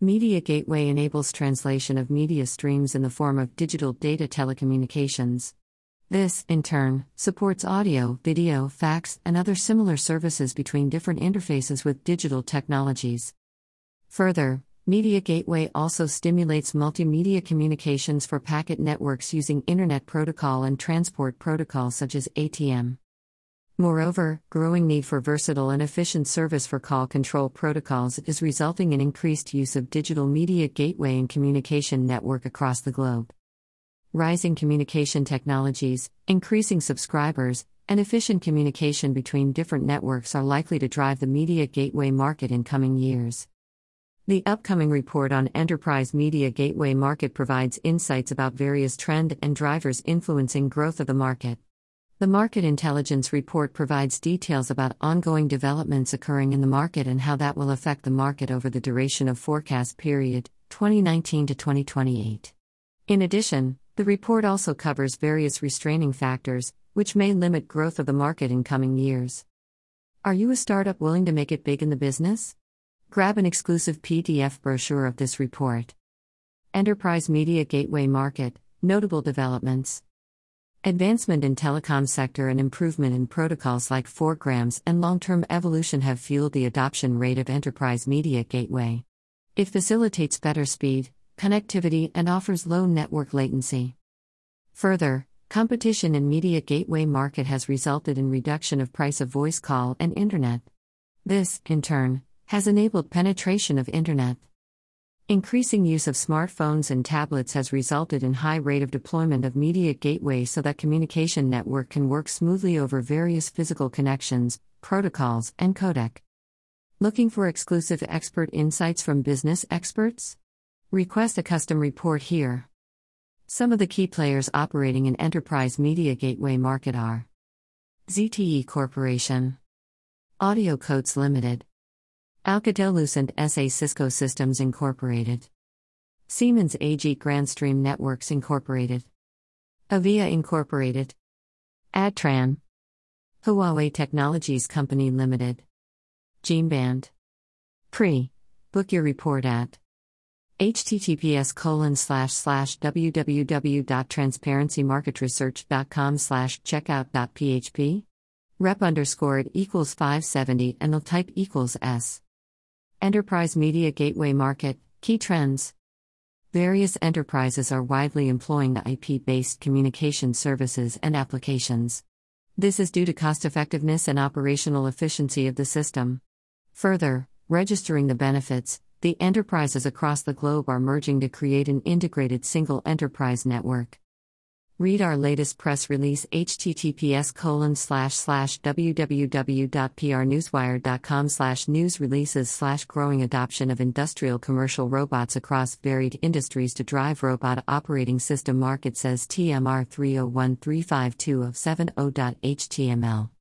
Media Gateway enables translation of media streams in the form of digital data telecommunications. This, in turn, supports audio, video, fax, and other similar services between different interfaces with digital technologies. Further, Media Gateway also stimulates multimedia communications for packet networks using Internet Protocol and transport protocols such as ATM. Moreover, growing need for versatile and efficient service for call control protocols is resulting in increased use of digital media gateway and communication network across the globe. Rising communication technologies, increasing subscribers, and efficient communication between different networks are likely to drive the media gateway market in coming years. The upcoming report on enterprise media gateway market provides insights about various trend and drivers influencing growth of the market. The Market Intelligence Report provides details about ongoing developments occurring in the market and how that will affect the market over the duration of forecast period 2019 to 2028. In addition, the report also covers various restraining factors which may limit growth of the market in coming years. Are you a startup willing to make it big in the business? Grab an exclusive PDF brochure of this report. Enterprise Media Gateway Market Notable Developments Advancement in telecom sector and improvement in protocols like 4grams and long-term evolution have fueled the adoption rate of enterprise media gateway. It facilitates better speed, connectivity and offers low network latency. Further, competition in media gateway market has resulted in reduction of price of voice call and internet. This, in turn, has enabled penetration of Internet. Increasing use of smartphones and tablets has resulted in high rate of deployment of media gateway so that communication network can work smoothly over various physical connections, protocols, and codec. Looking for exclusive expert insights from business experts? Request a custom report here. Some of the key players operating in enterprise media gateway market are ZTE Corporation, AudioCodes Limited, Alcatel-Lucent SA Cisco Systems Incorporated. Siemens AG Grandstream Networks Incorporated. Avaya Incorporated. Adtran. Huawei Technologies Company Limited. Genband. Pre. Book your report at https colon slash slash www.transparencymarketresearch.com slash checkout.php rep underscore it equals 570 and the type equals s Enterprise Media Gateway Market Key Trends Various enterprises are widely employing the IP based communication services and applications. This is due to cost effectiveness and operational efficiency of the system. Further, registering the benefits, the enterprises across the globe are merging to create an integrated single enterprise network. Read our latest press release https colon slash slash www.prnewswire.com slash news releases slash growing adoption of industrial commercial robots across varied industries to drive robot operating system market says TMR 301352 of 70.html.